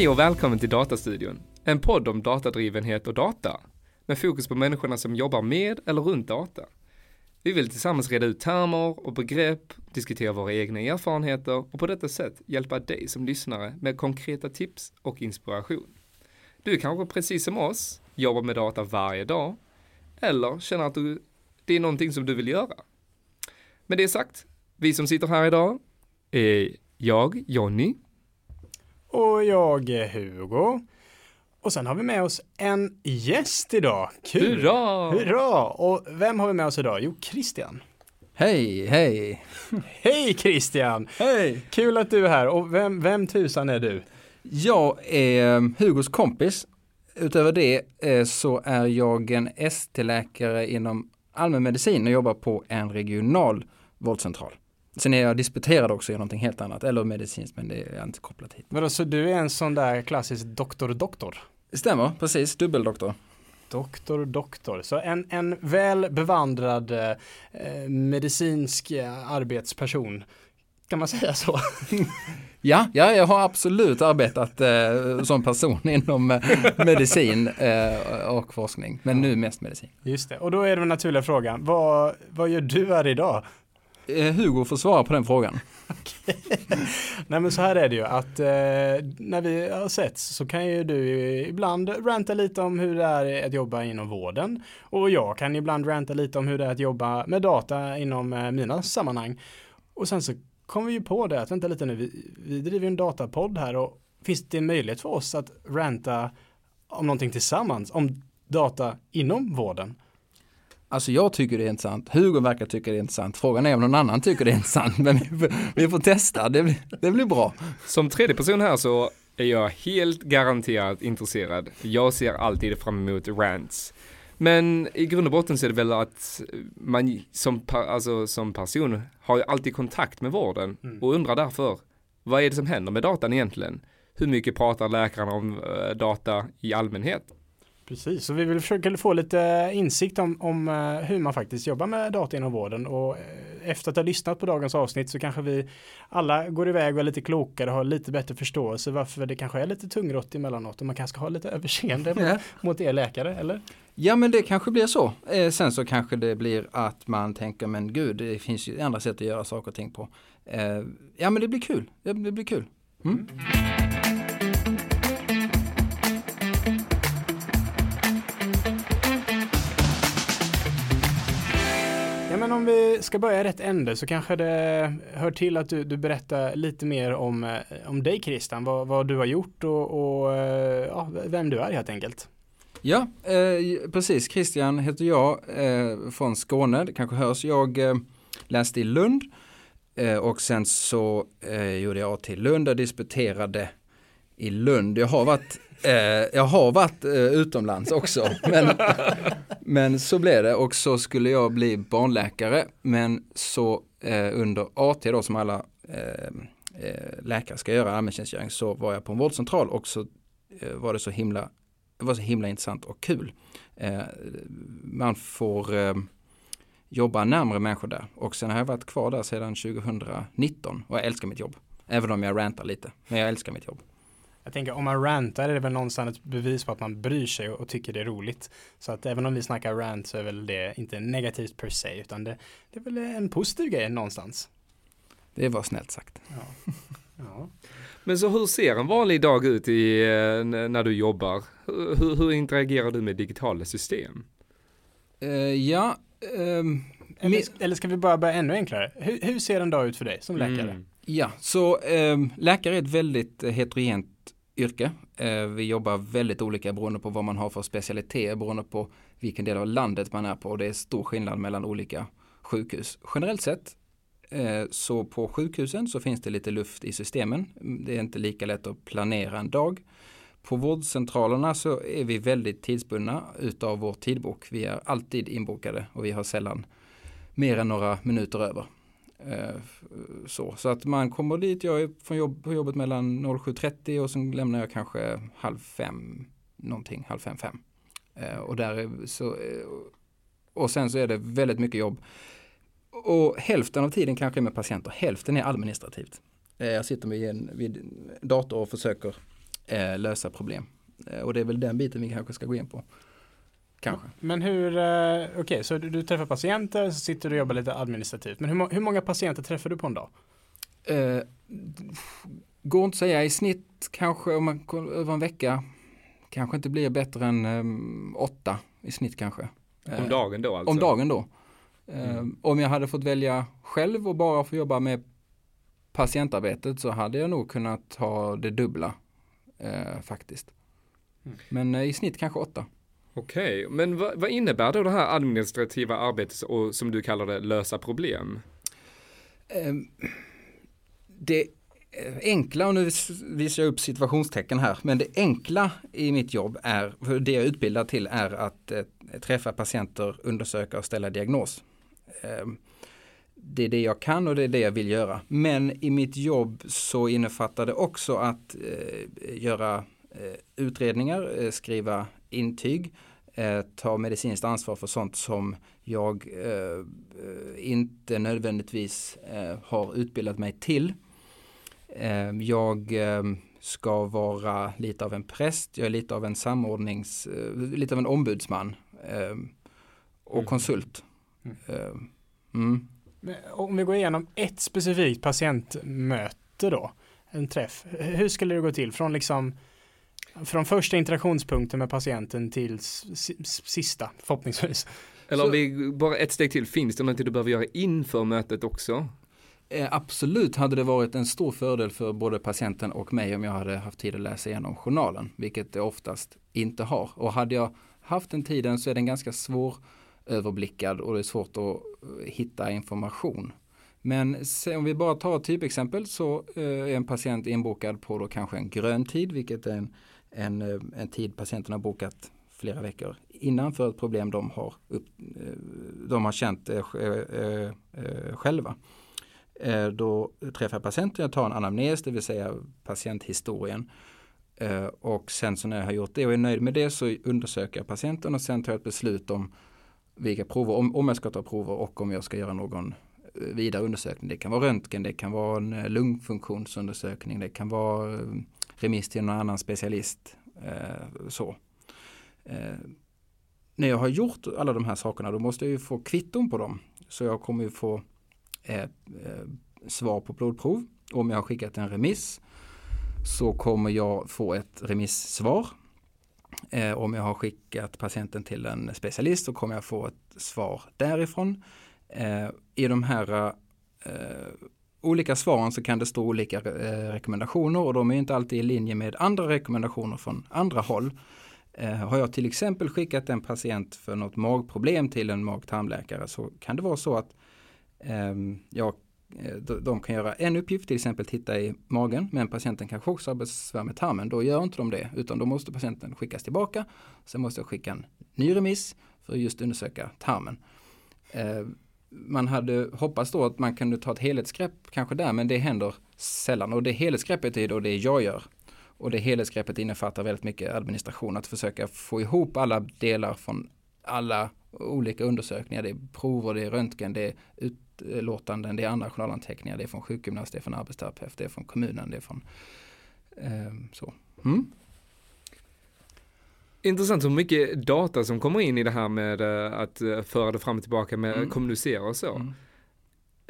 Hej och välkommen till Datastudion, en podd om datadrivenhet och data, med fokus på människorna som jobbar med eller runt data. Vi vill tillsammans reda ut termer och begrepp, diskutera våra egna erfarenheter och på detta sätt hjälpa dig som lyssnare med konkreta tips och inspiration. Du kanske precis som oss jobbar med data varje dag eller känner att du, det är någonting som du vill göra. Med det sagt, vi som sitter här idag är jag, Jonny, och jag är Hugo. Och sen har vi med oss en gäst idag. Kul! Hurra! Hurra! Och vem har vi med oss idag? Jo, Christian. Hej, hej! Hej Christian! Hej! Kul att du är här. Och vem, vem tusan är du? Jag är eh, Hugos kompis. Utöver det eh, så är jag en ST-läkare inom allmänmedicin och jobbar på en regional vårdcentral. Sen är jag disputerad också i någonting helt annat, eller medicinskt, men det är inte kopplat hit. Vadå, så du är en sån där klassisk doktor-doktor? Det stämmer, precis, dubbeldoktor. Doktor, doktor. Så en, en väl bevandrad eh, medicinsk eh, arbetsperson. Kan man säga så? Ja, ja, jag har absolut arbetat eh, som person inom eh, medicin eh, och forskning, men nu mest medicin. Just det. Och då är den naturliga frågan, vad, vad gör du här idag? Eh, Hugo får svara på den frågan. Nej men så här är det ju att eh, när vi har sett så kan ju du ibland ranta lite om hur det är att jobba inom vården och jag kan ibland ranta lite om hur det är att jobba med data inom eh, mina sammanhang. Och sen så kom vi ju på det att vänta lite nu, vi, vi driver en datapodd här och finns det en möjlighet för oss att ranta om någonting tillsammans, om data inom vården? Alltså jag tycker det är intressant, Hugo verkar tycka det är intressant, frågan är om någon annan tycker det är intressant, men vi får, vi får testa, det blir, det blir bra. Som tredje person här så är jag helt garanterat intresserad. Jag ser alltid fram emot rants. Men i grund och botten så är det väl att man som, alltså, som person har ju alltid kontakt med vården och undrar därför, vad är det som händer med datan egentligen? Hur mycket pratar läkarna om eh, data i allmänhet? Precis, så vi vill försöka få lite insikt om, om eh, hur man faktiskt jobbar med data inom vården och eh, efter att ha lyssnat på dagens avsnitt så kanske vi alla går iväg och är lite klokare och har lite bättre förståelse varför det kanske är lite tungrott emellanåt och man kanske ska ha lite överseende Ja. mot, mot er läkare, eller? Ja men det kanske blir så. Eh, sen så kanske det blir att man tänker men gud det finns ju andra sätt att göra saker och ting på. Eh, ja men det blir kul, det blir kul. Mm. Ja om vi ska börja i rätt ände så kanske det hör till att du, du berättar lite mer om, eh, om dig Christian, vad, vad du har gjort och, och eh, ja, vem du är helt enkelt. Ja, eh, precis. Christian heter jag eh, från Skåne, det kanske hörs. Jag eh, läste i Lund eh, och sen så eh, gjorde jag till Lund och disputerade i Lund. Jag har varit, eh, jag har varit eh, utomlands också, men, men så blev det och så skulle jag bli barnläkare, men så eh, under AT då som alla eh, eh, läkare ska göra allmäntjänstgöring så var jag på en vårdcentral och så eh, var det så himla det var så himla intressant och kul. Eh, man får eh, jobba närmare människor där och sen har jag varit kvar där sedan 2019 och jag älskar mitt jobb. Även om jag rantar lite, men jag älskar mitt jobb. Jag tänker om man rantar är det väl någonstans ett bevis på att man bryr sig och, och tycker det är roligt. Så att även om vi snackar rant så är väl det inte negativt per se utan det, det är väl en positiv grej någonstans. Det var snällt sagt. Ja. ja. Men så hur ser en vanlig dag ut i, eh, när du jobbar? Hur, hur interagerar du med digitala system? Eh, ja, ehm, Eller, eller ska vi bara börja ännu enklare? Hur, hur ser en dag ut för dig som läkare? Mm. Ja, så eh, läkare är ett väldigt eh, heterogent yrke. Eh, vi jobbar väldigt olika beroende på vad man har för specialitet, beroende på vilken del av landet man är på. Och det är stor skillnad mellan olika sjukhus. Generellt sett eh, så på sjukhusen så finns det lite luft i systemen. Det är inte lika lätt att planera en dag. På vårdcentralerna så är vi väldigt tidsbundna utav vår tidbok. Vi är alltid inbokade och vi har sällan mer än några minuter över. Eh, så. så att man kommer dit, jag är från jobb, på jobbet mellan 07.30 och sen lämnar jag kanske halv fem, någonting, halv fem, fem. Eh, och där är så, eh, och sen så är det väldigt mycket jobb. Och hälften av tiden kanske är med patienter, hälften är administrativt. Jag sitter vid en vid dator och försöker lösa problem. Och det är väl den biten vi kanske ska gå in på. Kanske. Men hur, eh, okej, okay, så du, du, träffar patienter, så sitter du och jobbar lite administrativt. Men hur, hur många patienter träffar du på en dag? Eh, går inte att säga, i snitt kanske om man, över en vecka kanske inte blir bättre än um, åtta i snitt kanske. Om dagen då alltså? Om dagen då. Mm. Om jag hade fått välja själv och bara få jobba med patientarbetet så hade jag nog kunnat ha det dubbla eh, faktiskt. Mm. Men eh, i snitt kanske åtta. Okej, okay. men vad, vad, innebär då det här administrativa arbetet och som du kallar det lösa problem? Ehm, det enkla, och nu visar jag upp situationstecken här, men det enkla i mitt jobb är, för det jag är utbildad till är att eh, träffa patienter, undersöka och ställa diagnos. Ehm, det är det jag kan och det är det jag vill göra. Men i mitt jobb så innefattar det också att eh, göra eh, utredningar, skriva intyg, eh, ta medicinskt ansvar för sånt som jag eh, inte nödvändigtvis eh, har utbildat mig till. jag ska vara lite av en präst, jag är lite av en samordnings, lite av en ombudsman och mm. konsult. Mm. Mm. Om vi går igenom ett specifikt patientmöte då, en träff. Hur skulle det gå till? Från liksom från första interaktionspunkten med patienten till sista förhoppningsvis. Eller om vi bara ett steg till, finns det någonting du behöver göra inför mötet också? Eh, absolut hade det varit en stor fördel för både patienten och mig om jag hade haft tid att läsa igenom journalen, vilket det oftast inte har. Och hade jag haft den tiden så är den ganska svår överblickad och det är svårt att eh, hitta information. Men om vi bara tar ett typexempel så eh, är en patient inbokad på då kanske en grön tid, vilket är en, en, eh, en tid patienten har bokat flera veckor innan för ett problem de har, upp, eh, de har känt eh, själva. Då träffar jag patienten, jag tar en anamnes, det vill säga patienthistorien. Och sen så när jag har gjort det och är nöjd med det så undersöker jag patienten och sen tar jag ett beslut om vilka prover, om, om jag ska ta prover och om jag ska göra någon vidare undersökning. Det kan vara röntgen, det kan vara en lungfunktionsundersökning, det kan vara eh, remiss till någon annan specialist. Eh, så. Eh, när jag har gjort alla de här sakerna då måste jag ju få kvitton på dem. Så jag kommer ju få eh, eh, svar på blodprov. Om jag har skickat en remiss så kommer jag få ett remissvar Eh, om jag har skickat patienten till en specialist så kommer jag få ett svar därifrån. Eh, I de här eh, olika svaren så kan det stå olika eh, rekommendationer och de är inte alltid i linje med andra rekommendationer från andra håll. Eh, har jag till exempel skickat en patient för något magproblem till en mag-tarmläkare så kan det vara så att ehm, jag eh, de kan göra en uppgift, till exempel titta i magen, men patienten kanske också har besvär med tarmen. Då gör inte de det, utan då måste patienten skickas tillbaka. Sen måste jag skicka en ny remiss för att just undersöka tarmen. Eh, man hade hoppats då att man kunde ta ett helhetsgrepp kanske där, men det händer sällan. Och det helhetsgreppet är då det jag gör. Och det helhetsgreppet innefattar väldigt mycket administration, att försöka få ihop alla delar från alla olika undersökningar. Det är prover, det är röntgen, det är utlåtanden, det är andra journalanteckningar, det är från sjukgymnast, det är från arbetsterapeut, det är från kommunen, det är från eh, så. Mm. Intressant hur mycket data som kommer in i det här med eh, att eh, föra det fram och tillbaka med mm. kommunicera och så. Mm.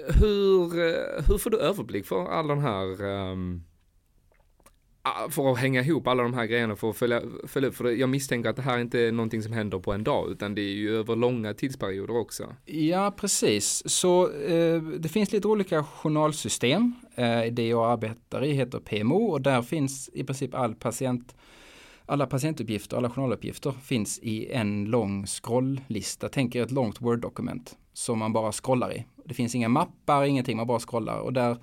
Hur, eh, hur får du överblick för all den här um, för att hänga ihop alla de här grejerna för att följa, följa upp. För jag misstänker att det här inte är någonting som händer på en dag utan det är ju över långa tidsperioder också. Ja, precis. Så eh, det finns lite olika journalsystem. Eh, det jag arbetar i heter PMO och där finns i princip all patient alla patientuppgifter, alla journaluppgifter finns i en lång scrolllista. Tänk er ett långt Word-dokument som man bara scrollar i. Det finns inga mappar, ingenting, man bara scrollar och där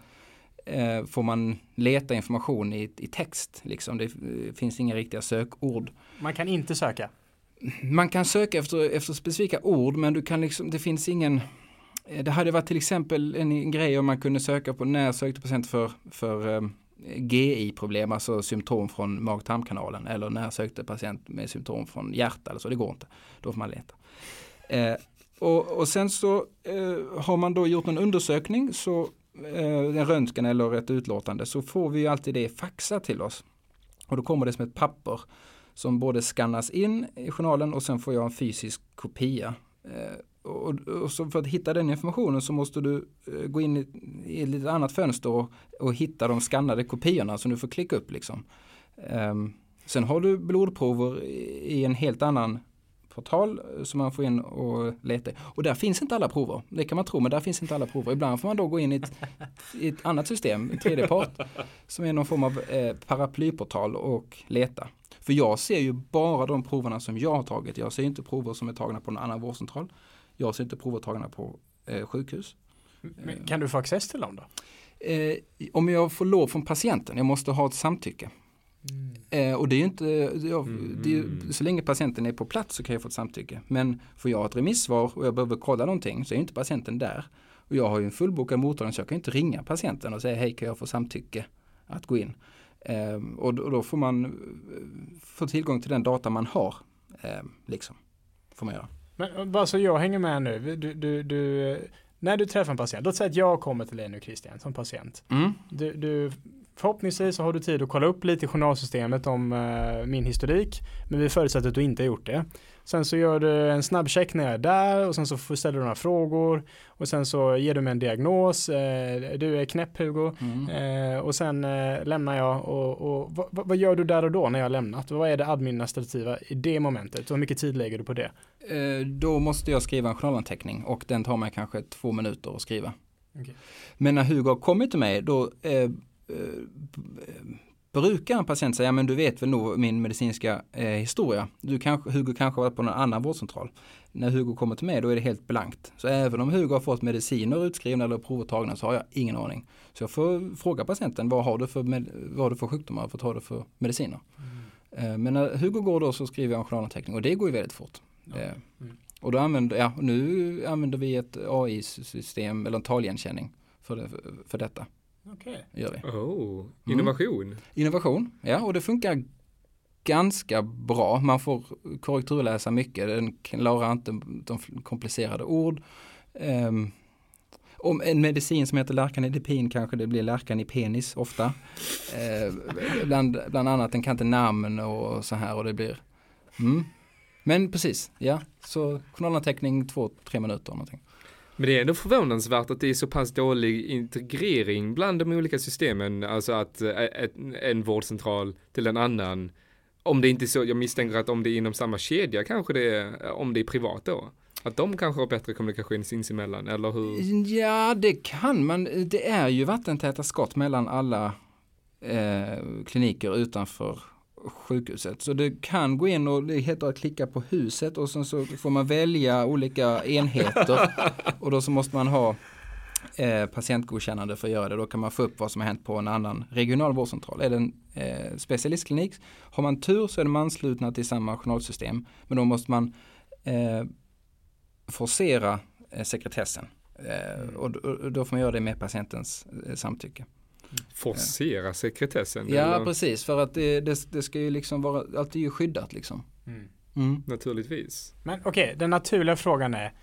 eh, får man leta information i, i text. Liksom. Det eh, finns inga riktiga sökord. Man kan inte söka? Man kan söka efter, efter specifika ord men du kan liksom, det finns ingen eh, det hade varit till exempel en grej om man kunde söka på när sökte patient för, för eh, GI-problem, alltså symptom från mag-tarmkanalen eller när sökte patient med symptom från hjärta eller så, det går inte. Då får man leta. Eh, och, och, sen så eh, har man då gjort en undersökning så eh, en röntgen eller ett utlåtande så får vi alltid det faxat till oss. Och då kommer det som ett papper som både skannas in i journalen och sen får jag en fysisk kopia. Eh, och, och, så för att hitta den informationen så måste du eh, gå in i, i ett lite annat fönster och, och, hitta de skannade kopiorna som du får klicka upp liksom. Um, sen har du blodprover i, i en helt annan portal eh, som man får in och leta Och där finns inte alla prover. Det kan man tro, men där finns inte alla prover. Ibland får man då gå in i ett, i ett annat system, tredjepart, som är någon form av eh, paraplyportal och leta. För jag ser ju bara de proverna som jag har tagit. Jag ser inte prover som är tagna på någon annan vårdcentral. Jag ser inte prover tagna på eh, sjukhus. Men kan du få access till dem då? Eh, om jag får lov från patienten, jag måste ha ett samtycke. Mm. Eh, och det är ju inte, jag, mm. det är, så länge patienten är på plats så kan jag få ett samtycke. Men får jag ett remissvar och jag behöver kolla någonting så är inte patienten där. Och jag har ju en fullbokad mottagning så jag kan inte ringa patienten och säga hej kan jag få samtycke att gå in. Eh, och, och, då får man eh, få tillgång till den data man har. Eh, liksom, får man göra. Men bara så jag hänger med nu. Du, du, du, när du träffar en patient, låt säga att jag kommer till dig nu Christian som patient. Mm. Du, du Förhoppningsvis så har du tid att kolla upp lite i journalsystemet om uh, min historik. Men vi förutsätter att du inte har gjort det. Sen så gör du en snabbcheck när jag är där och sen så ställer du några frågor. Och sen så ger du mig en diagnos. Uh, du är knäpp Hugo. Mm. Uh, och sen lämnar jag. Och, och vad, vad, gör du där och då när jag har lämnat? Vad är det administrativa i det momentet? Hur mycket tid lägger du på det? då måste jag skriva en journalanteckning och den tar mig kanske två minuter att skriva. Okay. Men när Hugo har kommit till mig då brukar en patient säga, men du vet väl nog min medicinska eh, historia. Du kanske, Hugo kanske har varit på någon annan vårdcentral. När Hugo kommer till mig då är det helt blankt. Så även om Hugo har fått mediciner utskrivna eller prover tagna så har jag ingen aning. Så jag får fråga patienten, vad har du för, med, vad har du för sjukdomar, vad tar du för mediciner? Mm. Eh, men när Hugo går då så skriver jag en journalanteckning och det går ju väldigt fort. Eh, mm. Och då använder, ja, nu använder vi ett AI-system eller en taligenkänning för, det, för detta. Okej. Okay. Oh, innovation. Mm. Innovation, ja och det funkar ganska bra. Man får korrekturläsa mycket. Den klarar inte de komplicerade ord. Um, om en medicin som heter Lärkanidipin kanske det blir Lärkan i penis ofta. Eh, bland, bland annat, den kan inte namn och så här och det blir mm. Men precis, ja. Så journalanteckning två, tre minuter någonting. Men det är ändå förvånansvärt att det är så pass dålig integrering bland de olika systemen, alltså att eh, en vårdcentral till en annan, om det inte är så, jag misstänker att om det är inom samma kedja kanske det är, eh, om det är privat då. Att de kanske har bättre kommunikation sinsemellan, eller hur? Ja, det kan man. Det är ju vattentäta skott mellan alla eh, kliniker utanför sjukhuset. Så det kan gå in och det heter att klicka på huset och sen så får man välja olika enheter och då så måste man ha eh, patientgodkännande för att göra det. Då kan man få upp vad som har hänt på en annan regional vårdcentral. Är det en eh, specialistklinik, har man tur så är de anslutna till samma journalsystem. Men då måste man eh, forcera eh, sekretessen. Eh, mm. och, och, då får man göra det med patientens eh, samtycke. Forcera sekretessen? Ja, eller? precis. För att det, det, det, ska ju liksom vara, allt är ju skyddat liksom. Mm. Mm. Naturligtvis. Men okej, okay, den naturliga frågan är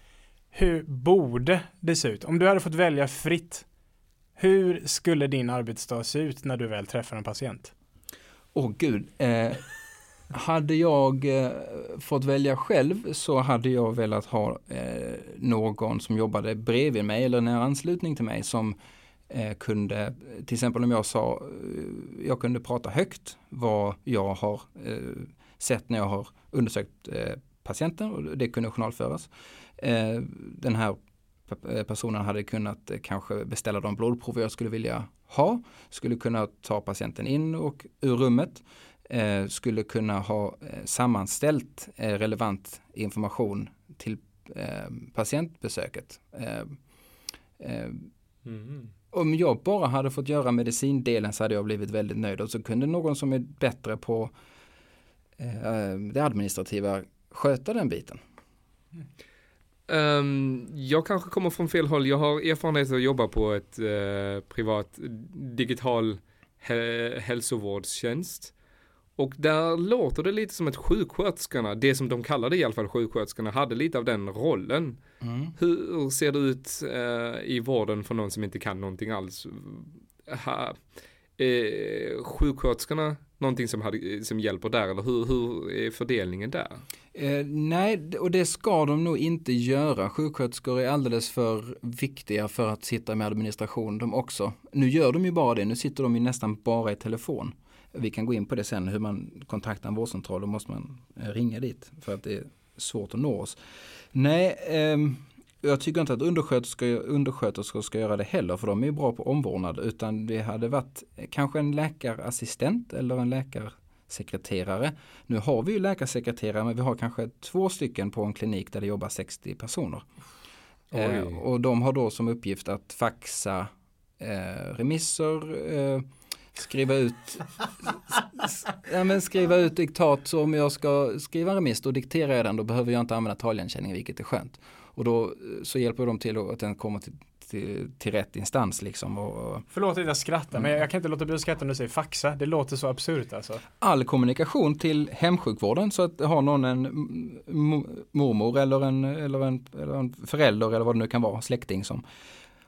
hur borde det se ut? Om du hade fått välja fritt, hur skulle din arbetsdag se ut när du väl träffar en patient? Åh oh, gud. Eh, hade jag eh, fått välja själv så hade jag velat ha eh, någon som jobbade bredvid mig eller nära anslutning till mig som eh, Eh, kunde, till exempel om jag sa, eh, jag kunde prata högt vad jag har eh, sett när jag har undersökt eh, patienten och det kunde journalföras. Eh, den här eh, personen hade kunnat kanske beställa de blodprover jag skulle vilja ha, skulle kunna ta patienten in och ur rummet, skulle kunna ha sammanställt relevant information till patientbesöket. Mm om jag bara hade fått göra medicindelen så hade jag blivit väldigt nöjd och så kunde någon som är bättre på eh, det administrativa sköta den biten. Um, jag kanske kommer från fel håll. Jag har erfarenhet av att jobba på ett uh, privat digital hälsovårdstjänst. Och där låter det lite som att sjuksköterskorna, det som de kallade i alla fall sjuksköterskorna, hade lite av den rollen. Mm. Hur ser det ut eh, i vården för någon som inte kan någonting alls? Ha, är sjuksköterskorna någonting som, hade, som hjälper där eller hur, hur är fördelningen där? Eh, nej, och det ska de nog inte göra. Sjuksköterskor är alldeles för viktiga för att sitta med administration de också. Nu gör de ju bara det, nu sitter de ju nästan bara i telefon. Vi kan gå in på det sen, hur man kontaktar en vårdcentral, då måste man eh, ringa dit för att det är svårt att nå oss. Nej, eh, jag tycker inte att undersköterskor, undersköterskor ska göra det heller, för de är ju bra på omvårdnad, utan det hade varit kanske en läkarassistent eller en läkarsekreterare. Nu har vi ju läkarsekreterare, men vi har kanske två stycken på en klinik där det jobbar 60 personer. Eh, och de har då som uppgift att faxa eh, remisser, eh, skriva ut, ja, men skriva ut diktat. Så om jag ska skriva en remiss, då dikterar jag den, då behöver jag inte använda taligenkänning, vilket är skönt. Och då eh, så hjälper de till att den kommer till, till, till rätt instans liksom. Och, Förlåt att jag skrattar, mm. men jag kan inte låta bli att skratta när du säger faxa. Det låter så absurt alltså. All kommunikation till hemsjukvården, så att har någon en mormor eller en, eller, en, eller en förälder eller vad det nu kan vara, släkting som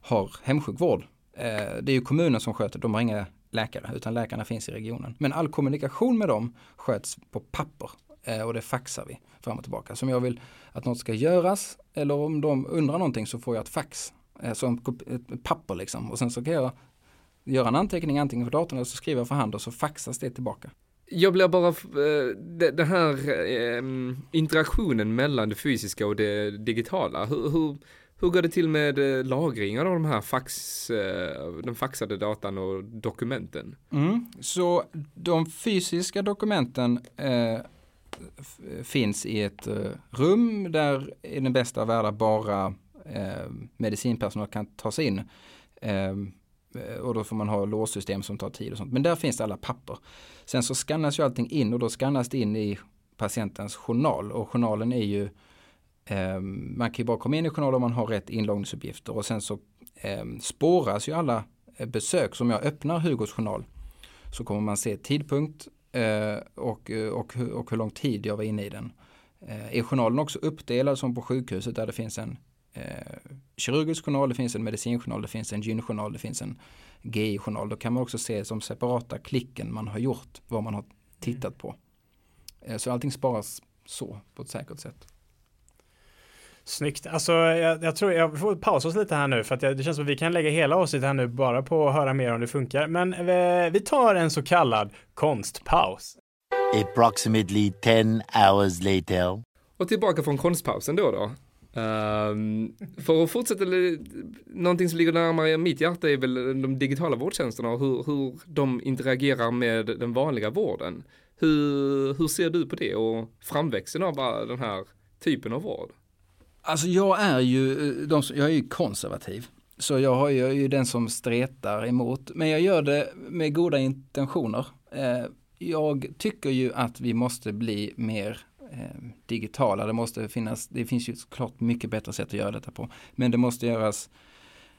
har hemsjukvård. Eh, det är ju kommunen som sköter, de har inga läkare, utan läkarna finns i regionen. Men all kommunikation med dem sköts på papper eh, och det faxar vi fram och tillbaka. Så om jag vill att något ska göras eller om de undrar någonting så får jag ett fax, eh, som ett papper liksom. Och sen så kan jag göra en anteckning antingen för datorn eller så skriver jag för hand och så faxas det tillbaka. Jag blir bara, eh, den här interaktionen mellan det fysiska och det digitala, hur, hur hur går det till med eh, lagringar av de här fax, eh, den faxade datan och dokumenten? Mm. Så de fysiska dokumenten eh, finns i ett eh, rum där i den bästa av världar bara eh, medicinpersonal kan ta sig in. Eh, eh och då får man ha låssystem som tar tid och sånt. Men där finns det alla papper. Sen så skannas ju allting in och då skannas det in i patientens journal och journalen är ju Eh, Ehm, man kan ju bara komma in i journalen om man har rätt inloggningsuppgifter och sen så eh, spåras ju alla eh, besök som jag öppnar Hugos journal. Så kommer man se tidpunkt eh, och, eh, och, och hur lång tid jag var inne i den. Eh, är journalen också uppdelad som på sjukhuset där det finns en eh, kirurgisk journal, det finns en medicinjournal, det finns en gynjournal, det finns en GI-journal. Då kan man också se som separata klicken man har gjort, vad man har tittat på. Eh, så allting sparas så på ett säkert sätt. Snyggt. Alltså, jag, jag, tror jag får pausa oss lite här nu för att jag, det känns som att vi kan lägga hela avsnittet här nu bara på att höra mer om det funkar. Men vi, eh, vi tar en så kallad konstpaus. Approximately 10 hours later. Och tillbaka från konstpausen då då. Um, för att fortsätta, någonting som ligger närmare mitt hjärta är väl de digitala vårdtjänsterna och hur, hur de interagerar med den vanliga vården. Hur, hur ser du på det och framväxten av den här typen av vård? Alltså jag är ju, eh, de, jag är ju konservativ. Så jag, har, jag är ju den som stretar emot. Men jag gör det med goda intentioner. Eh, jag tycker ju att vi måste bli mer eh, digitala. Det måste finnas, det finns ju såklart mycket bättre sätt att göra detta på. Men det måste göras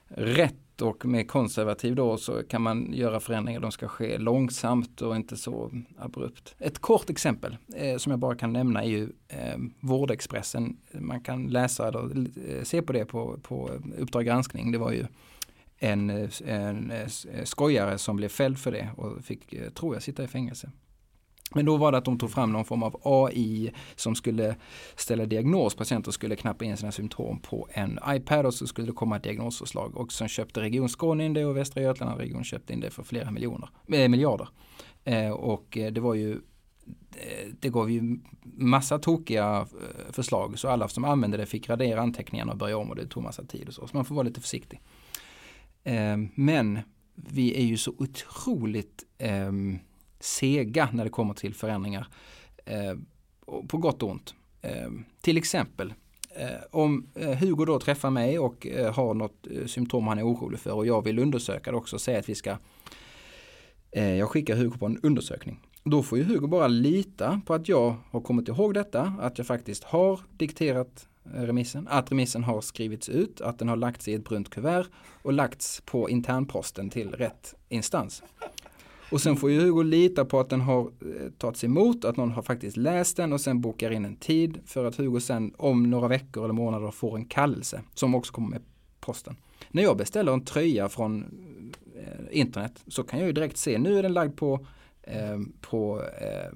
rätt och med konservativ då så kan man göra förändringar. De ska ske långsamt och inte så abrupt. Ett kort exempel eh, som jag bara kan nämna är ju eh, Vårdexpressen. Man kan läsa eller eh, se på det på, på Uppdrag granskning. Det var ju en, eh, en, eh, en eh, skojare som blev fälld för det och fick, tror jag, sitta i fängelse. Men då var det att de tog fram någon form av AI som skulle ställa diagnos. Patienter skulle knappa in sina symptom på en iPad och så skulle det komma ett diagnosförslag. Och sen köpte Region Skåne in det och Västra Götaland region köpte in det för flera miljoner, eh, miljarder. Eh, och eh, det var ju eh, det gav ju massa tokiga eh, förslag så alla som använde det fick radera anteckningarna och börja om och det tog massa tid och så. Så man får vara lite försiktig. Men vi är ju så otroligt ehm, sega när det kommer till förändringar. Eh, på gott och ont. Eh, till exempel eh, om eh, Hugo då träffar mig och eh, har något eh, symptom han är orolig för och jag vill undersöka det också och säga att vi ska eh, jag skickar Hugo på en undersökning. Då får ju Hugo bara lita på att jag har kommit ihåg detta, att jag faktiskt har dikterat eh, remissen, att remissen har skrivits ut, att den har lagts i ett brunt kuvert och lagts på internposten till rätt instans. Och sen får ju Hugo lita på att den har eh, tagits emot, att någon har faktiskt läst den och sen bokar in en tid för att Hugo sen om några veckor eller månader får en kallelse som också kommer med posten. När jag beställer en tröja från eh, internet så kan jag ju direkt se nu är den lagd på eh, på, eh,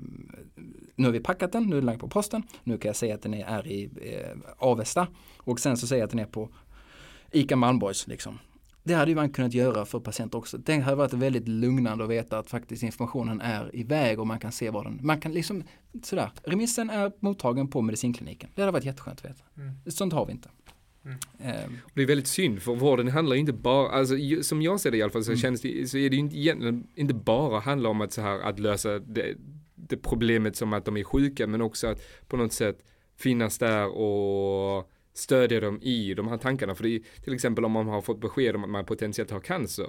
nu har vi packat den, nu är den lagd på posten, nu kan jag säga att den är, är i eh, Avesta och sen så säger jag att den är på ICA Malmborgs liksom. Det hade ju man kunnat göra för patienter också. Det hade varit väldigt lugnande att veta att faktiskt informationen är iväg och man kan se vad den, man kan liksom sådär, remissen är mottagen på medicinkliniken. Det hade varit jätteskönt att veta. Mm. Sånt har vi inte. Mm. Um. Det är väldigt synd för vården handlar inte bara, alltså som jag ser det i alla fall så mm. känns det, så är det ju egentligen inte bara handla om att så här att lösa det, det problemet som att de är sjuka men också att på något sätt finnas där och stödja dem i de här tankarna. För det är till exempel om man har fått besked om att man potentiellt har cancer.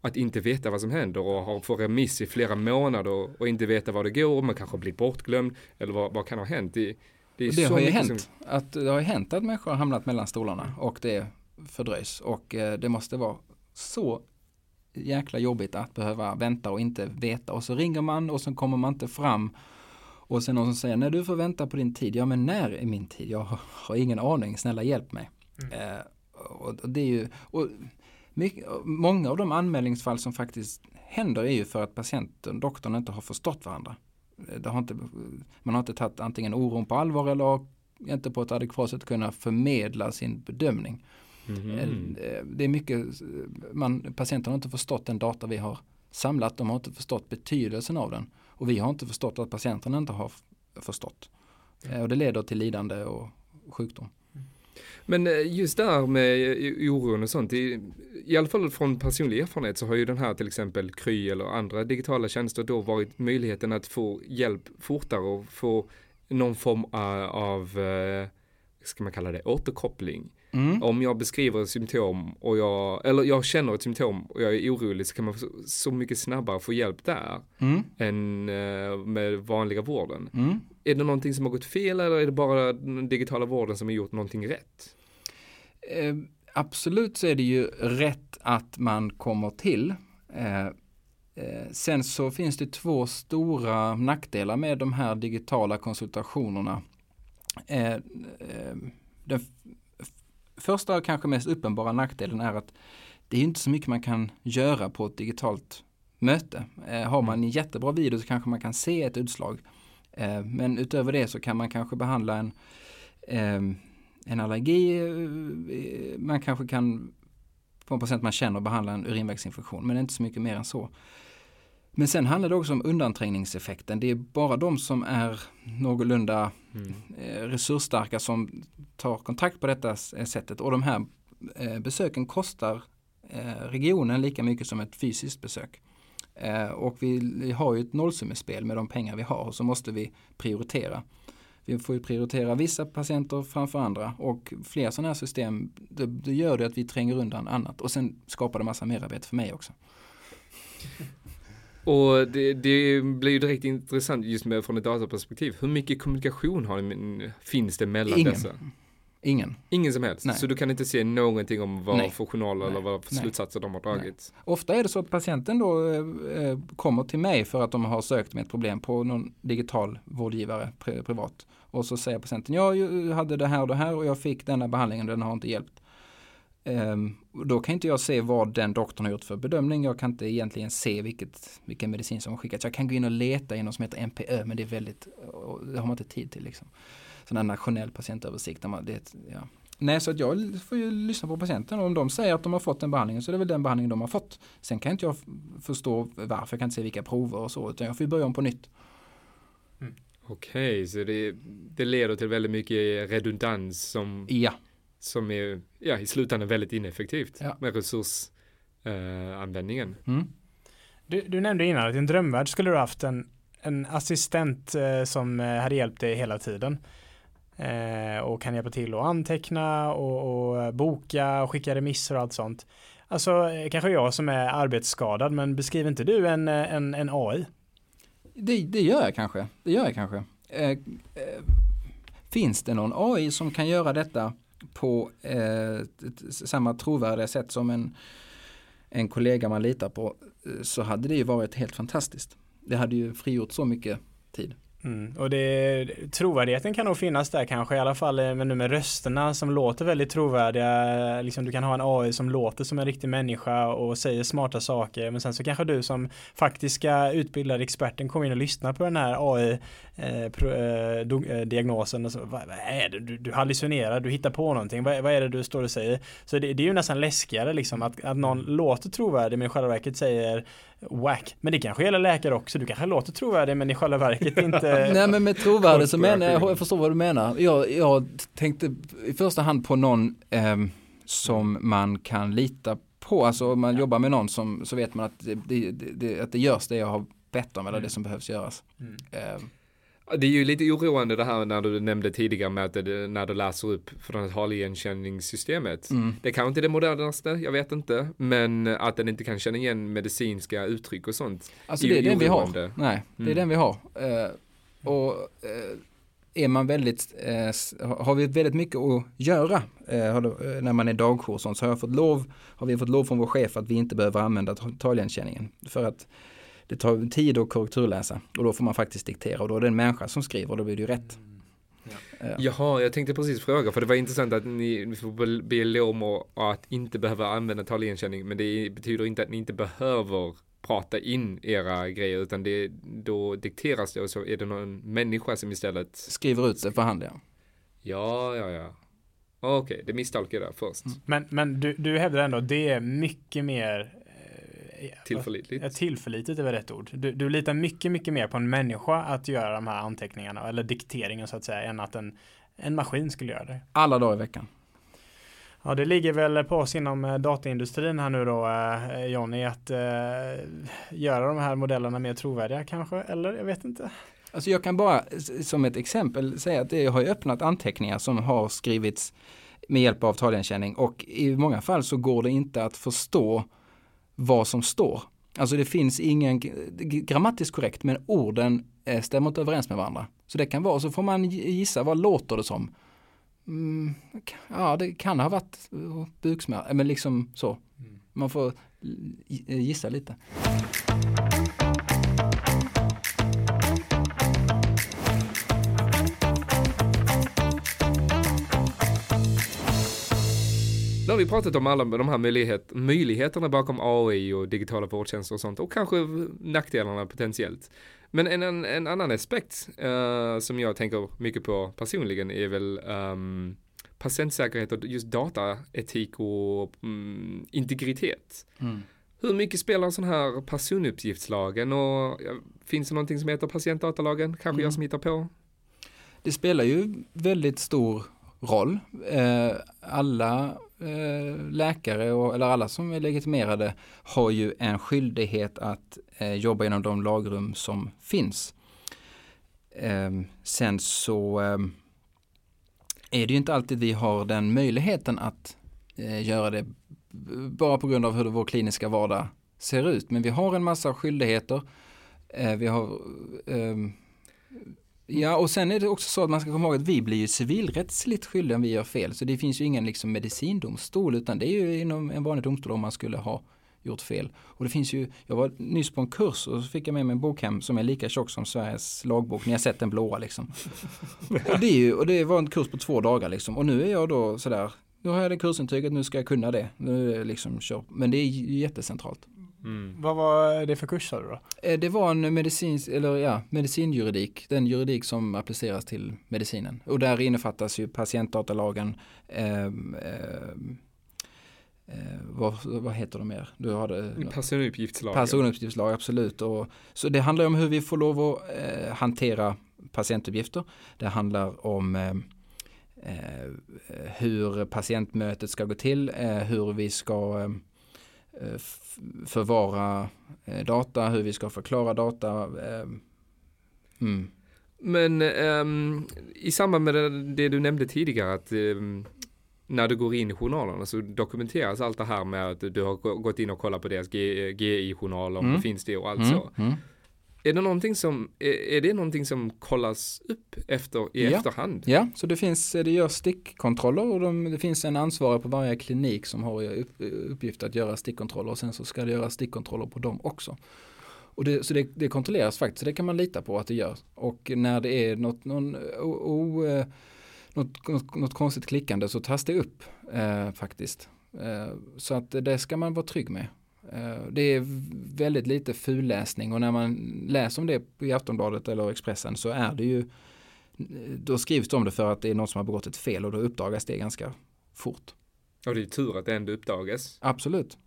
Att inte veta vad som händer och har fått remiss i flera månader och inte veta var det går. Man kanske blivit bortglömd eller vad, vad kan ha hänt. Det, det, det har ju hänt. Som... Att, det har hänt att människor har hamnat mellan stolarna och det fördröjs. Och eh, det måste vara så jäkla jobbigt att behöva vänta och inte veta. Och så ringer man och så kommer man inte fram. Och sen någon som säger, nej du får vänta på din tid. Ja men när är min tid? Jag har, ingen aning, snälla hjälp mig. Mm. Eh, och, det är ju, och mycket, många av de anmälningsfall som faktiskt händer är ju för att patienten, och doktorn inte har förstått varandra. Det har inte, man har inte tagit antingen oron på allvar eller inte på ett adekvat sätt kunnat förmedla sin bedömning. Mm. Det är mycket, man, patienten har inte förstått den data vi har samlat, de har inte förstått betydelsen av den. Och vi har inte förstått att patienten inte har förstått. Mm. Och det leder till lidande och sjukdom. Men eh, just där med oron och sånt, i, i alla fall från personlig erfarenhet så har ju den här till exempel Kry eller andra digitala tjänster då varit möjligheten att få hjälp fortare och få någon form av, ska man kalla det, återkoppling. Mm. Om jag beskriver ett symptom och jag, eller jag känner ett symptom och jag är orolig så kan man så, mycket snabbare få hjälp där mm. än uh, med vanliga vården. Mm. Är det någonting som har gått fel eller är det bara den digitala vården som har gjort någonting rätt? Eh, absolut så är det ju rätt att man kommer till. Eh, eh, sen så finns det två stora nackdelar med de här digitala konsultationerna. Eh, eh, den första och kanske mest uppenbara nackdelen är att det är inte så mycket man kan göra på ett digitalt möte. Eh, har man en jättebra video så kanske man kan se ett utslag. Eh, men utöver det så kan man kanske behandla en, eh, en allergi. Eh, man kanske kan på en patient man känner behandla en urinvägsinfektion men inte så mycket mer än så. Men sen handlar det också om undanträngningseffekten. Det är bara de som är någorlunda mm. resursstarka som tar kontakt på detta sättet och de här besöken kostar regionen lika mycket som ett fysiskt besök. Eh, och vi har ju ett nollsummespel med de pengar vi har och så måste vi prioritera. Vi får ju prioritera vissa patienter framför andra och fler sådana här system det, det gör det att vi tränger undan annat och sen skapar det massa merarbete för mig också. Och det, det, blir ju direkt intressant just med från ett dataperspektiv. Hur mycket kommunikation har, finns det mellan Ingen. dessa? Ingen. Ingen som helst? Nej. Så du kan inte se någonting om vad Nej. för journaler eller vad för slutsatser de har dragit? Nej. Ofta är det så att patienten då eh, kommer till mig för att de har sökt med ett problem på någon digital vårdgivare pri privat. Och så säger patienten, ja, jag hade det här och det här och jag fick denna behandlingen den har inte hjälpt. Um, då kan inte jag se vad den doktorn har gjort för bedömning. Jag kan inte egentligen se vilket, vilken medicin som har skickats. Jag kan gå in och leta i något som heter NPÖ men det är väldigt, det har man inte tid till liksom sån här nationell patientöversikt. Där man, det, ja. Nej, så att jag får ju lyssna på patienten och om de säger att de har fått den behandlingen så är det väl den behandlingen de har fått. Sen kan inte jag förstå varför, jag kan inte se vilka prover och så, utan jag får ju börja om på nytt. Mm. Okej, okay, så det, det leder till väldigt mycket redundans som, ja. Som är ja, i slutändan väldigt ineffektivt ja. med resursanvändningen. Eh, mm. du, du nämnde innan att i en drömvärld skulle du haft en, en assistent eh, som eh, hade hjälpt dig hela tiden eh, och kan hjälpa till att anteckna och, och boka och skicka remisser och allt sånt. Alltså kanske jag som är arbetsskadad men beskriver inte du en, en, en AI? Det, det gör jag kanske. Det gör jag kanske. Eh, eh, finns det någon AI som kan göra detta på eh, samma trovärdiga sätt som en, en kollega man litar på eh, så hade det ju varit helt fantastiskt. Det hade ju frigjort så mycket tid. Mm. Och det, trovärdigheten kan nog finnas där kanske i alla fall eh, men nu med rösterna som låter väldigt trovärdiga. Liksom du kan ha en AI som låter som en riktig människa och säger smarta saker men sen så kanske du som faktiska utbildade experten kommer in och lyssnar på den här AI eh, eh, eh, diagnosen och så, vad, vad, är det? Du, du hallucinerar, du hittar på någonting, vad, vad är det du står och säger? Så det, det är ju nästan läskigare liksom att, att någon låter trovärdig men i själva verket säger whack. Men det kanske gäller läkare också, du kanske låter trovärdig men i själva verket inte Nej men med trovärdig så menar jag, jag förstår vad du menar. Jag, jag tänkte i första hand på någon eh, som man kan lita på. Alltså om man ja. jobbar med någon som, så vet man att det, det, det, att det görs det jag har bett om eller mm. det som behövs göras. Mm. Eh, det är ju lite oroande det här när du nämnde tidigare med att det, när du läser upp från taligenkänningssystemet. Mm. Det kanske inte är det modernaste, jag vet inte. Men att den inte kan känna igen medicinska uttryck och sånt. Alltså det är, det är den vi har. Nej, det är mm. den vi har. Och uh, är man väldigt, uh, har vi väldigt mycket att göra när man är dagjour så har jag fått lov, har vi fått lov från vår chef att vi inte behöver använda taligenkänningen. För att det tar tid att korrekturläsa och då får man faktiskt diktera och då är det en människa som skriver och då blir det ju rätt. Ja. Jaha, jag tänkte precis fråga, för det var intressant att ni får be om att inte behöva använda taligenkänning, men det betyder inte att ni inte behöver prata in era grejer, utan det, då dikteras det och så är det någon människa som istället skriver ut det för hand, ja. Ja, ja, ja. Okej, okay, det misstolkade jag först. Mm. Men, men du, du hävdar ändå att det är mycket mer Tillförlitligt. Ja, tillförlitligt är väl rätt ord. Du, du litar mycket, mycket mer på en människa att göra de här anteckningarna eller dikteringen så att säga än att en, en maskin skulle göra det. Alla dagar i veckan. Ja, det ligger väl på oss inom eh, dataindustrin här nu då, eh, Johnny, Jonny, att eh, göra de här modellerna mer trovärdiga kanske, eller jag vet inte. Alltså jag kan bara som ett exempel säga att jag har öppnat anteckningar som har skrivits med hjälp av taligenkänning och i många fall så går det inte att förstå vad som står. Alltså det finns ingen grammatiskt korrekt men orden eh, stämmer inte överens med varandra. Så det kan vara, så får man gissa vad låter det som. Mm, ja, det kan ha varit buksmärta, men liksom så. Mm. Man får gissa lite. Nu har vi pratat om alla de här möjlighet, möjligheterna bakom AI och digitala vårdtjänster och sånt och kanske nackdelarna potentiellt. Men en, en, en annan aspekt uh, som jag tänker mycket på personligen är väl um, patientsäkerhet och just dataetik och um, integritet. Mm. Hur mycket spelar sån här personuppgiftslagen och ja, finns det någonting som heter patientdatalagen? Kanske mm. jag som hittar på? Det spelar ju väldigt stor roll. Eh, alla Eh, läkare och, eller alla som är legitimerade har ju en skyldighet att eh, jobba inom de lagrum som finns. Ehm, sen så eh, är det ju inte alltid vi har den möjligheten att eh, göra det bara på grund av hur vår kliniska vardag ser ut. Men vi har en massa skyldigheter. vi har ehm, Ja, och sen är det också så att man ska komma ihåg att vi blir ju civilrättsligt skyldiga om vi gör fel. Så det finns ju ingen liksom medicindomstol utan det är ju inom en vanlig domstol om man skulle ha gjort fel. Och det finns ju, jag var nyss på en kurs och så fick jag med mig en bok hem som är lika tjock som Sveriges lagbok. Ni har sett den blåa liksom. och, det är ju, och det var en kurs på två dagar liksom. Och nu är jag då sådär, nu har jag det kursintyget, nu ska jag kunna det. Nu är det liksom kör. Men det är jättecentralt. Mm. Vad var det för kurs sa du då? Eh, det var en medicins, eller ja, medicinjuridik, den juridik som appliceras till medicinen. Och där innefattas ju patientdatalagen, eh, eh, eh, vad, vad heter de mer? Du hade, personuppgiftslag. Personuppgiftslag, absolut. Och, så det handlar om hur vi får lov att eh, hantera patientuppgifter. Det handlar om eh, hur patientmötet ska gå till, hur vi ska Eh, förvara eh, data, hur vi ska förklara data. Eh, mm. Men um, i samband med det, du nämnde tidigare att um, när du går in i journalerna så dokumenteras allt det här med att du har gått in och kollat på deras GI-journaler, mm. det finns det och allt mm. så. Är det någonting som, är det någonting som kollas upp efter, i ja. efterhand? Ja, så det finns, det görs stickkontroller och de, det finns en ansvarig på varje klinik som har upp, uppgift att göra stickkontroller och sen så ska det göras stickkontroller på dem också. Och det, så det, det kontrolleras faktiskt, så det kan man lita på att det gör. Och när det är något, någon, o, o, eh, något, något, något, konstigt klickande så tas det upp eh, faktiskt. Eh, så att det ska man vara trygg med. Eh, det är väldigt lite fulläsning och när man läser om det i Aftonbladet eller Expressen så är det ju då skrivs det om det för att det är någon som har begått ett fel och då uppdagas det ganska fort. Och det är tur att det ändå uppdagas. Absolut.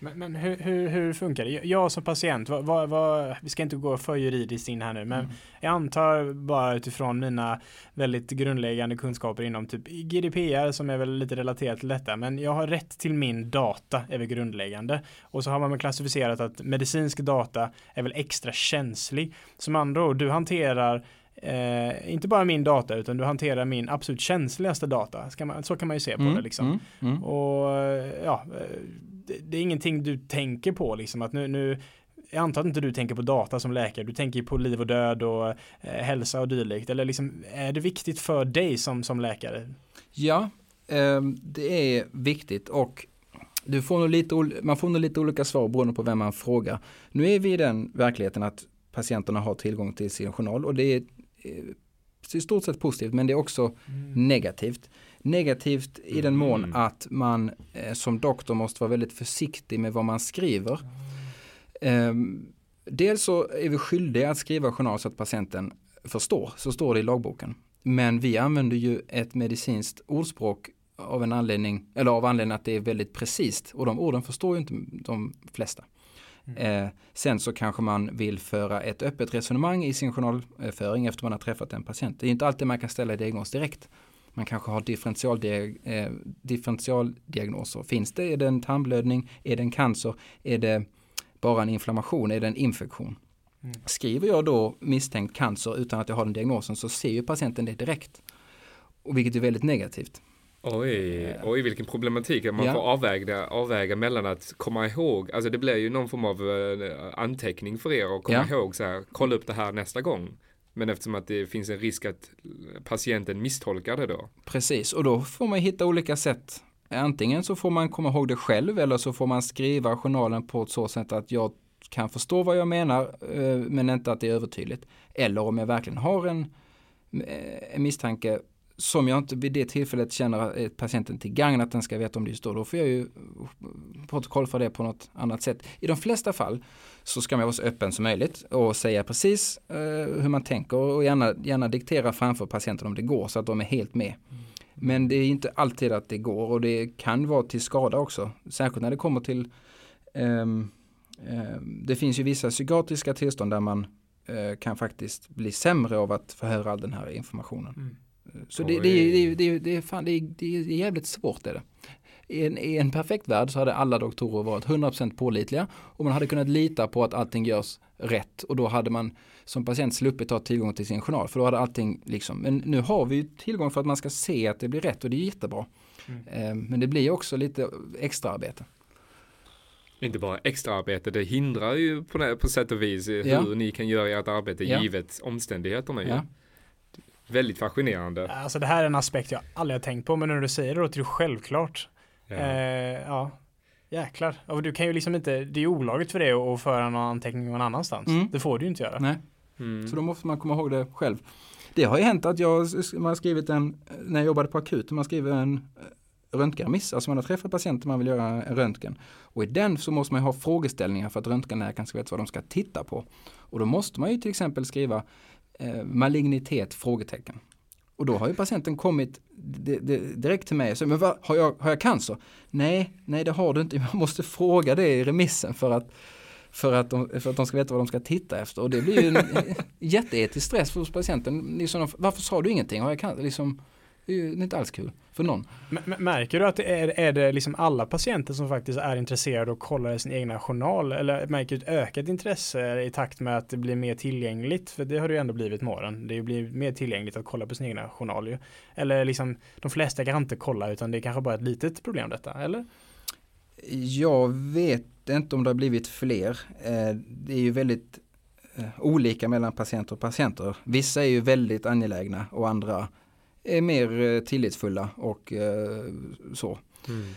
Men, men hur, hur, hur, funkar det? Jag som patient, vad, vad, vad, vi ska inte gå för juridiskt in här nu, men mm. jag antar bara utifrån mina väldigt grundläggande kunskaper inom typ GDPR som är väl lite relaterat till detta, men jag har rätt till min data är väl grundläggande. Och så har man klassificerat att medicinsk data är väl extra känslig. Som andra ord, du hanterar Eh, inte bara min data utan du hanterar min absolut känsligaste data. Man, så kan man ju se på mm, det liksom. Mm, mm. Och ja, det, det, är ingenting du tänker på liksom att nu, nu jag antar att inte du tänker på data som läkare, du tänker på liv och död och eh, hälsa och dylikt. Eller liksom, är det viktigt för dig som, som läkare? Ja, eh, det är viktigt och du får nog lite, man får nog lite olika svar beroende på vem man frågar. Nu är vi i den verkligheten att patienterna har tillgång till sin journal och det är Eh, i stort sett positivt men det är också mm. negativt. Negativt i den mån mm. att man eh, som doktor måste vara väldigt försiktig med vad man skriver. Mm. Eh, dels så är vi skyldiga att skriva journal så att patienten förstår, så står det i lagboken. Men vi använder ju ett medicinskt ordspråk av en anledning, eller av anledning att det är väldigt precis och de orden förstår ju inte de flesta. Mm. Eh, sen så kanske man vill föra ett öppet resonemang i sin journalföring efter man har träffat en patient. Det är inte alltid man kan ställa diagnos direkt. Man kanske har differentialdiag eh, differentialdiagnoser. Finns det, är det en tandblödning, är det en cancer, är det bara en inflammation, är det en infektion? Mm. Skriver jag då misstänkt cancer utan att jag har den diagnosen så ser ju patienten det direkt. Och vilket är väldigt negativt. Oj, eh. oj vilken problematik. Man ja. får avväga, avväga mellan att komma ihåg, alltså det blir ju någon form av uh, anteckning för er och komma ja. ihåg så här, kolla upp det här nästa gång. Men eftersom att det finns en risk att patienten misstolkar det då. Precis, och då får man hitta olika sätt. Antingen så får man komma ihåg det själv eller så får man skriva journalen på ett så sätt att jag kan förstå vad jag menar eh, men inte att det är övertydligt. Eller om jag verkligen har en, eh, en misstanke som jag inte vid det tillfället känner patienten till gagn att den ska veta om det står, då får jag ju protokoll för det på något annat sätt. I de flesta fall så ska man vara så öppen som möjligt och säga precis eh, hur man tänker och gärna, gärna diktera framför patienten om det går så att de är helt med. Men det är inte alltid att det går och det kan vara till skada också, särskilt när det kommer till um, um, det finns ju vissa psykiatriska tillstånd där man uh, kan faktiskt bli sämre av att förhöra all den här informationen. Mm. Så det, det, det, det, det, är fan, det, är, det är jävligt svårt är det. I en, I en perfekt värld så hade alla doktorer varit 100% pålitliga och man hade kunnat lita på att allting görs rätt och då hade man som patient sluppit ha tillgång till sin journal för då hade allting liksom, men nu har vi tillgång för att man ska se att det blir rätt och det är jättebra. Mm. Eh, men det blir också lite extra arbete. Inte bara extra arbete, det hindrar ju på, på sätt och vis hur ja. ni kan göra ert arbete ja. givet omständigheterna. Ja. Väldigt fascinerande. Alltså det här är en aspekt jag aldrig har tänkt på, men när du säger det låter det självklart. Ja. Eh, ja. Jäklar. Och du kan ju liksom inte, det är olagligt för dig att föra någon anteckning någon annanstans. Mm. Det får du ju inte göra. Nej. Mm. Så då måste man komma ihåg det själv. Det har ju hänt att jag man har skrivit en, när jag jobbade på akut, man skriver en eh, röntgenremiss, alltså man har träffat patienter man vill göra en röntgen. Och i den så måste man ju ha frågeställningar för att röntgenläkaren ska veta vad de ska titta på. Och då måste man ju till exempel skriva eh, malignitet? Frågetecken. Och då har ju patienten kommit direkt till mig och sagt, men vad, har, jag, har jag cancer? Nej, nej det har du inte. Man måste fråga det i remissen för att, för att, de, för att de ska veta vad de ska titta efter. Och det blir ju en jätteetisk stress för patienten. Liksom, varför sa du ingenting? Har jag cancer? Liksom, det är ju inte alls kul för någon. Märker du att det är, är det liksom alla patienter som faktiskt är intresserade och kollar i sin egna journal? Eller märker du ett ökat intresse i takt med att det blir mer tillgängligt? För det har det ju ändå blivit med åren. Det blir mer tillgängligt att kolla på sin egna journal ju. Eller liksom de flesta kan inte kolla utan det är kanske bara ett litet problem detta, eller? Jag vet inte om det har blivit fler. Eh, det är ju väldigt eh, olika mellan patienter och patienter. Vissa är ju väldigt angelägna och andra är mer eh, tillitsfulla och eh, så. Mm.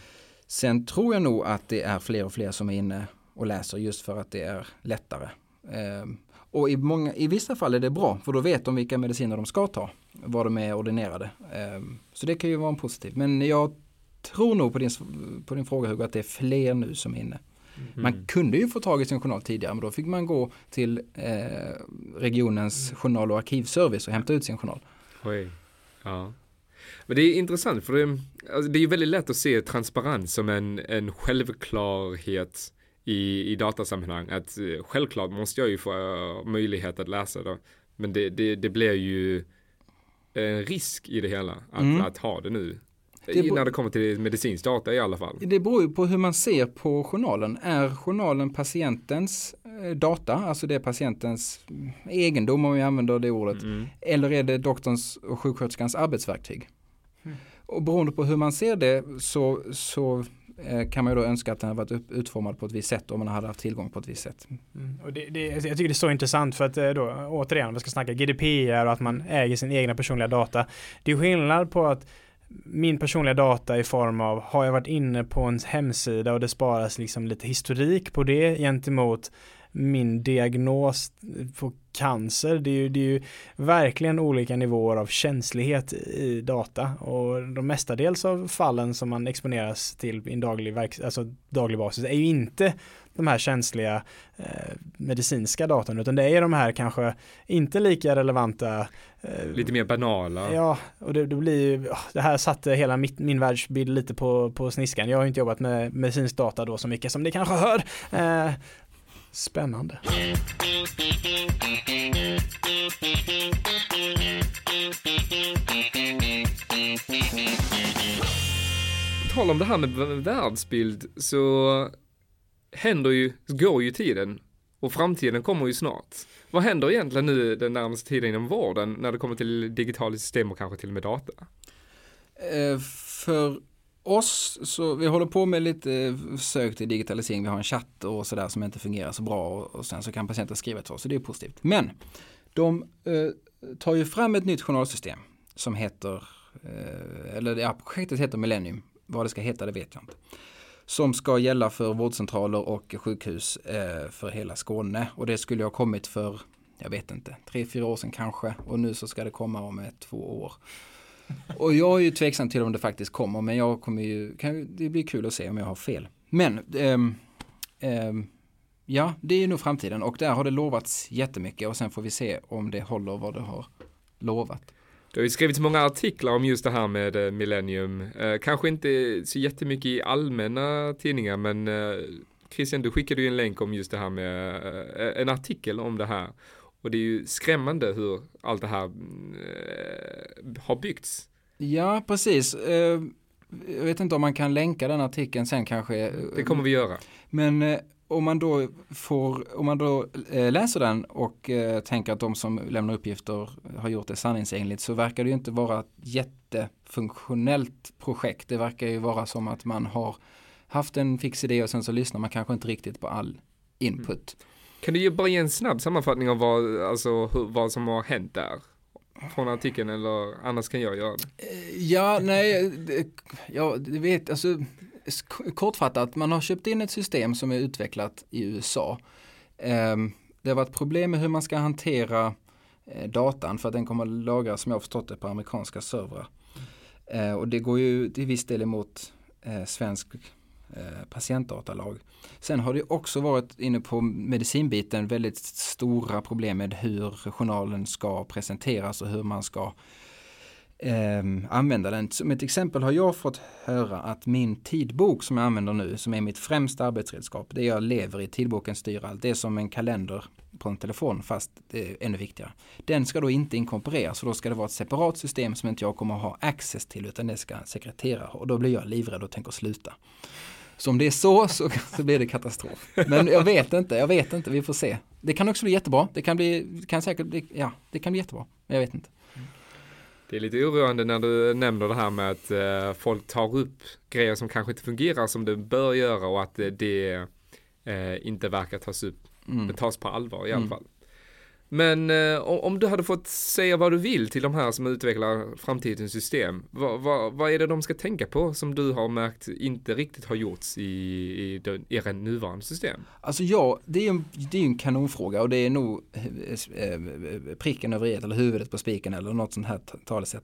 Sen tror jag nog att det är fler och fler som är inne och läser just för att det är lättare. Eh, och i, många, i vissa fall är det bra för då vet de vilka mediciner de ska ta, vad de är ordinerade. Eh, så det kan ju vara en positiv. Men jag tror nog på din, på din fråga Hugo att det är fler nu som är inne. Mm. Man kunde ju få tag i sin journal tidigare men då fick man gå till eh, regionens journal och arkivservice och hämta ut sin journal. Oj. Ja. Men det är intressant för det, alltså det är väldigt lätt att se transparens som en, en självklarhet i, i datasammanhang. Att eh, självklart måste jag ju få uh, möjlighet att läsa då. Men det, det, det blir ju en risk i det hela att, mm. att ha det nu. Det när det kommer till medicinsk data i alla fall. Det beror ju på hur man ser på journalen. Är journalen patientens eh, data, alltså det är patientens egendom om vi använder det ordet, mm. eller är det doktorns och sjuksköterskans arbetsverktyg? Mm. Och beroende på hur man ser det så, så eh, kan man ju då önska att den hade varit utformad på ett visst sätt om man hade haft tillgång på ett visst sätt. Mm. Och det, det, jag tycker det är så intressant för att eh, då, återigen, om vi ska snacka GDPR och att man äger sin egna personliga data. Det är skillnad på att min personliga data i form av har jag varit inne på en hemsida och det sparas liksom lite historik på det gentemot min diagnos på cancer. Det är, ju, det är ju verkligen olika nivåer av känslighet i data och de mestadels av fallen som man exponeras till i en daglig, alltså daglig basis är ju inte de här känsliga eh, medicinska datan utan det är de här kanske inte lika relevanta eh, Lite mer banala. Ja, och det, det blir ju, det här satte hela mitt, min världsbild lite på, på sniskan. Jag har inte jobbat med medicinsk data då så mycket som ni kanske hör. Eh, Spännande. Tal om det här med världsbild så händer ju, går ju tiden och framtiden kommer ju snart. Vad händer egentligen nu den närmaste tiden inom vården när det kommer till digitala system och kanske till och med data? Eh, för oss, så vi håller på med lite eh, försök till digitalisering. Vi har en chatt och sådär som inte fungerar så bra och, sen så kan patienten skriva till oss, så det är positivt. Men de eh, tar ju fram ett nytt journalsystem som heter, eller ja, projektet heter Millennium. Vad det ska heta det vet jag inte. Som ska gälla för vårdcentraler och sjukhus eh, för hela Skåne. Och det skulle ha kommit för, jag vet inte, tre, fyra år sedan kanske. Och nu så ska det komma om ett, två år. Och jag är ju tveksam till om det faktiskt kommer, men jag kommer ju, kan, det blir kul att se om jag har fel. Men ähm, ähm, ja, det är nog framtiden och där har det lovats jättemycket och sen får vi se om det håller vad det har lovat. Det har ju skrivits många artiklar om just det här med eh, Millennium. Eh, kanske inte så jättemycket i allmänna tidningar, men eh, Christian, du skickade ju en länk om just det här med en artikel om det här. Och det är ju skrämmande hur allt det här har byggts. Ja, precis. Jag vet inte om man kan länka den artikeln sen kanske. Det kommer vi göra. Men om man då får, om man då eh, läser den och eh, tänker att de som lämnar uppgifter har gjort det sanningsenligt så verkar det ju inte vara ett jättefunktionellt projekt. Det verkar ju vara som att man har haft en fix idé och sen så lyssnar man kanske inte riktigt på all input. Mm. Kan du bara ge en snabb sammanfattning av vad, alltså, hur, vad som har hänt där? Från artikeln eller annars kan jag göra det. Eh, ja, nej, ja, du vet, alltså kortfattat, man har köpt in ett system som är utvecklat i USA. Ehm, det har varit problem med hur man ska hantera eh, datan för att den kommer att lagras som jag har förstått det på amerikanska servrar. Ehm, och det går ju till viss del emot eh, svensk eh, patientdatalag. Sen har det också varit inne på medicinbiten väldigt stora problem med hur journalen ska presenteras och hur man ska eh, använda den. Som ett exempel har jag fått höra att min tidbok som jag använder nu, som är mitt främsta arbetsredskap, det jag lever i, tidboken styr allt, det är som en kalender på en telefon fast det är ännu viktigare. Den ska då inte inkorporeras och då ska det vara ett separat system som inte jag kommer ha access till utan det ska sekretera och då blir jag livrädd och tänker sluta. Så om det är så, så, så blir det katastrof. Men jag vet inte, jag vet inte, vi får se. Det kan också bli jättebra, det kan bli, kan säkert bli, ja, det kan bli jättebra, men jag vet inte. Det är lite oroande när du nämner det här med att eh, folk tar upp grejer som kanske inte fungerar som det bör göra och att det eh, inte verkar tas upp, mm. tas på allvar i alla mm. fall. Men eh, om du hade fått säga vad du vill till de här som utvecklar framtidens system, vad, vad, vad är det de ska tänka på som du har märkt inte riktigt har gjorts i, i era nuvarande system? Alltså ja, det är en, det är en kanonfråga och det är nog eh, eh, pricken över i eller huvudet på spiken eller något sånt här talesätt.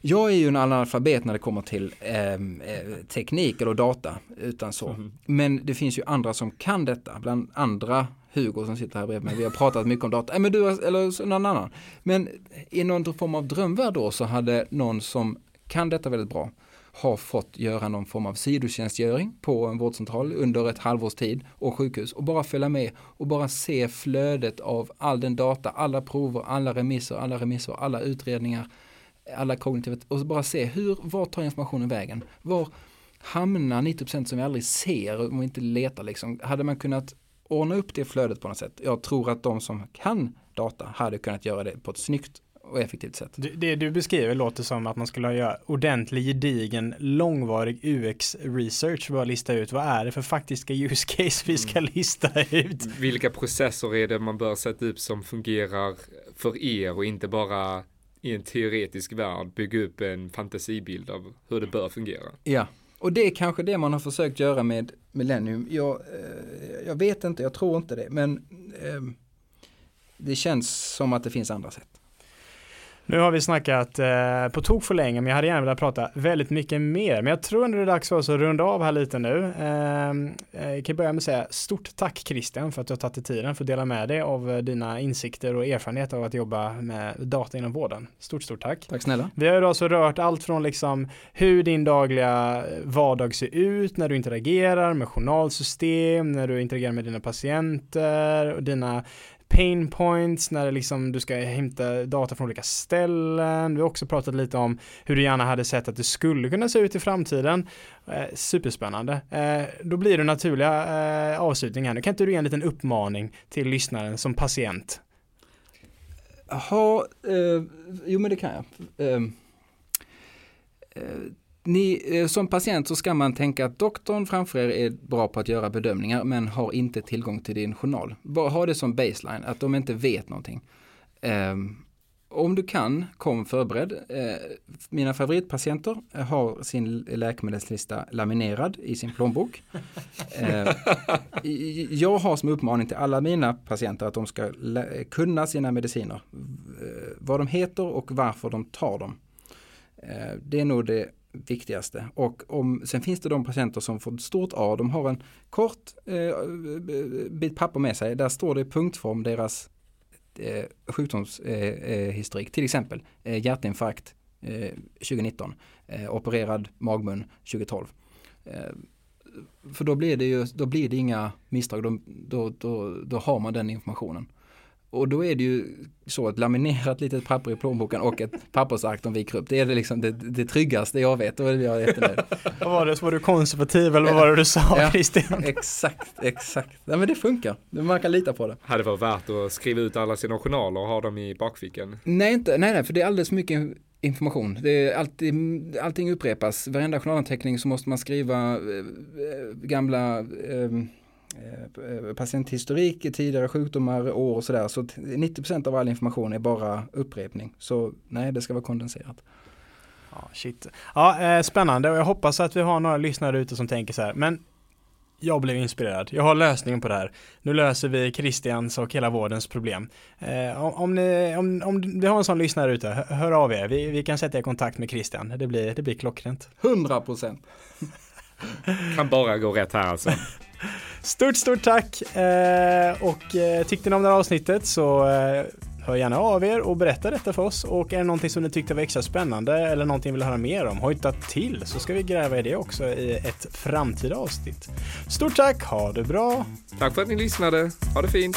Jag är ju en analfabet när det kommer till ehm, eh, teknik eller data utan så. Mm. Men det finns ju andra som kan detta, bland andra Hugo som sitter här bredvid mig. Vi har pratat mycket om data, men du eller någon annan. Men i någon form av drömvärld då så hade någon som kan detta väldigt bra har fått göra någon form av sidotjänstgöring på en vårdcentral under ett halvårs tid och sjukhus och bara följa med och bara se flödet av all den data, alla prover, alla remisser, alla remisser, alla utredningar alla kognitiva, och bara se hur, var tar informationen vägen? Var hamnar 90% som vi aldrig ser om vi inte letar liksom? Hade man kunnat ordna upp det flödet på något sätt? Jag tror att de som kan data hade kunnat göra det på ett snyggt och effektivt sätt. Det du beskriver låter som att man skulle göra ordentlig, gedigen, långvarig UX-research. Bara lista ut vad är det för faktiska use case vi ska mm. lista ut. Vilka processer är det man bör sätta upp som fungerar för er och inte bara i en teoretisk värld bygga upp en fantasibild av hur det bör fungera. Ja, och det är kanske det man har försökt göra med Millennium. Jag, eh, jag vet inte, jag tror inte det, men eh, det känns som att det finns andra sätt. Nu har vi snackat eh, på tok för länge, men jag hade gärna velat prata väldigt mycket mer. Men jag tror ändå det är dags för oss att runda av här lite nu. Ehm, eh, jag kan börja med att säga stort tack Christian för att du har tagit dig tiden för att dela med dig av eh, dina insikter och erfarenheter av att jobba med data inom vården. Stort, stort tack. Tack snälla. Vi har ju alltså rört allt från liksom hur din dagliga vardag ser ut när du interagerar med journalsystem, när du interagerar med dina patienter och dina pain points när liksom du ska hämta data från olika ställen. Vi har också pratat lite om hur du gärna hade sett att det skulle kunna se ut i framtiden. Eh, superspännande. Eh, då blir det naturliga eh, avslutning här. Nu kan inte du ge en liten uppmaning till lyssnaren som patient? Jaha, eh, jo men det kan jag. Ehm, Eh, eh, ni, eh, som patient så ska man tänka att doktorn framför er är bra på att göra bedömningar men har inte tillgång till din journal. Bara ha det som baseline, att de inte vet någonting. Um, om du kan, kom förberedd. Uh, mina favoritpatienter har sin läkemedelslista laminerad i sin plånbok. Uh, jag har som uppmaning till alla mina patienter att de ska kunna sina mediciner. Uh, vad de heter och varför de tar dem. Det är nog det viktigaste. Och om, sen finns det de patienter som får ett stort A, de har en kort eh, bit papper med sig, där står det i punktform deras eh, sjukdomshistorik, eh, eh till exempel eh, hjärtinfarkt eh, 2019, eh, opererad magmun 2012. Eh, för då blir det ju, då blir det inga misstag, då, då, då, då har man den informationen. Och då är det ju så ett laminerat litet papper i plånboken och ett pappersark de viker upp. Det är det liksom det, det tryggaste jag vet jag är jättenöjd. vad var det, var du konservativ eller vad var det du sa ja, Christian? Exakt, exakt. Nej men det funkar, man kan lita på det. Hade det varit värt att skriva ut alla sina journaler och ha dem i bakfickan? Nej, inte, nej, nej, för det är alldeles mycket information. Det är alltid, allting upprepas. Varenda journalanteckning så måste man skriva äh, gamla äh, Eh, patienthistorik, tidigare sjukdomar, år och sådär. Så 90% av all information är bara upprepning. Så nej, det ska vara kondenserat. Ja, shit. Ja, eh, spännande och jag hoppas att vi har några lyssnare ute som tänker så här, men jag blev inspirerad. Jag har lösningen på det här. Nu löser vi Christians och hela vårdens problem. Eh, om, ni, om, om vi har en sån lyssnare ute, hör av er. Vi, vi kan sätta er i kontakt med Christian. Det blir, det blir klockrent. 100 procent. kan bara gå rätt här alltså. Stort, stort tack! Eh, och eh, tyckte ni om det här avsnittet så eh, hör gärna av er och berätta detta för oss. Och är det någonting som ni tyckte var extra spännande eller någonting ni vill höra mer om, hojta till så ska vi gräva i det också i ett framtida avsnitt. Stort tack, ha det bra! Tack för att ni lyssnade, ha det fint!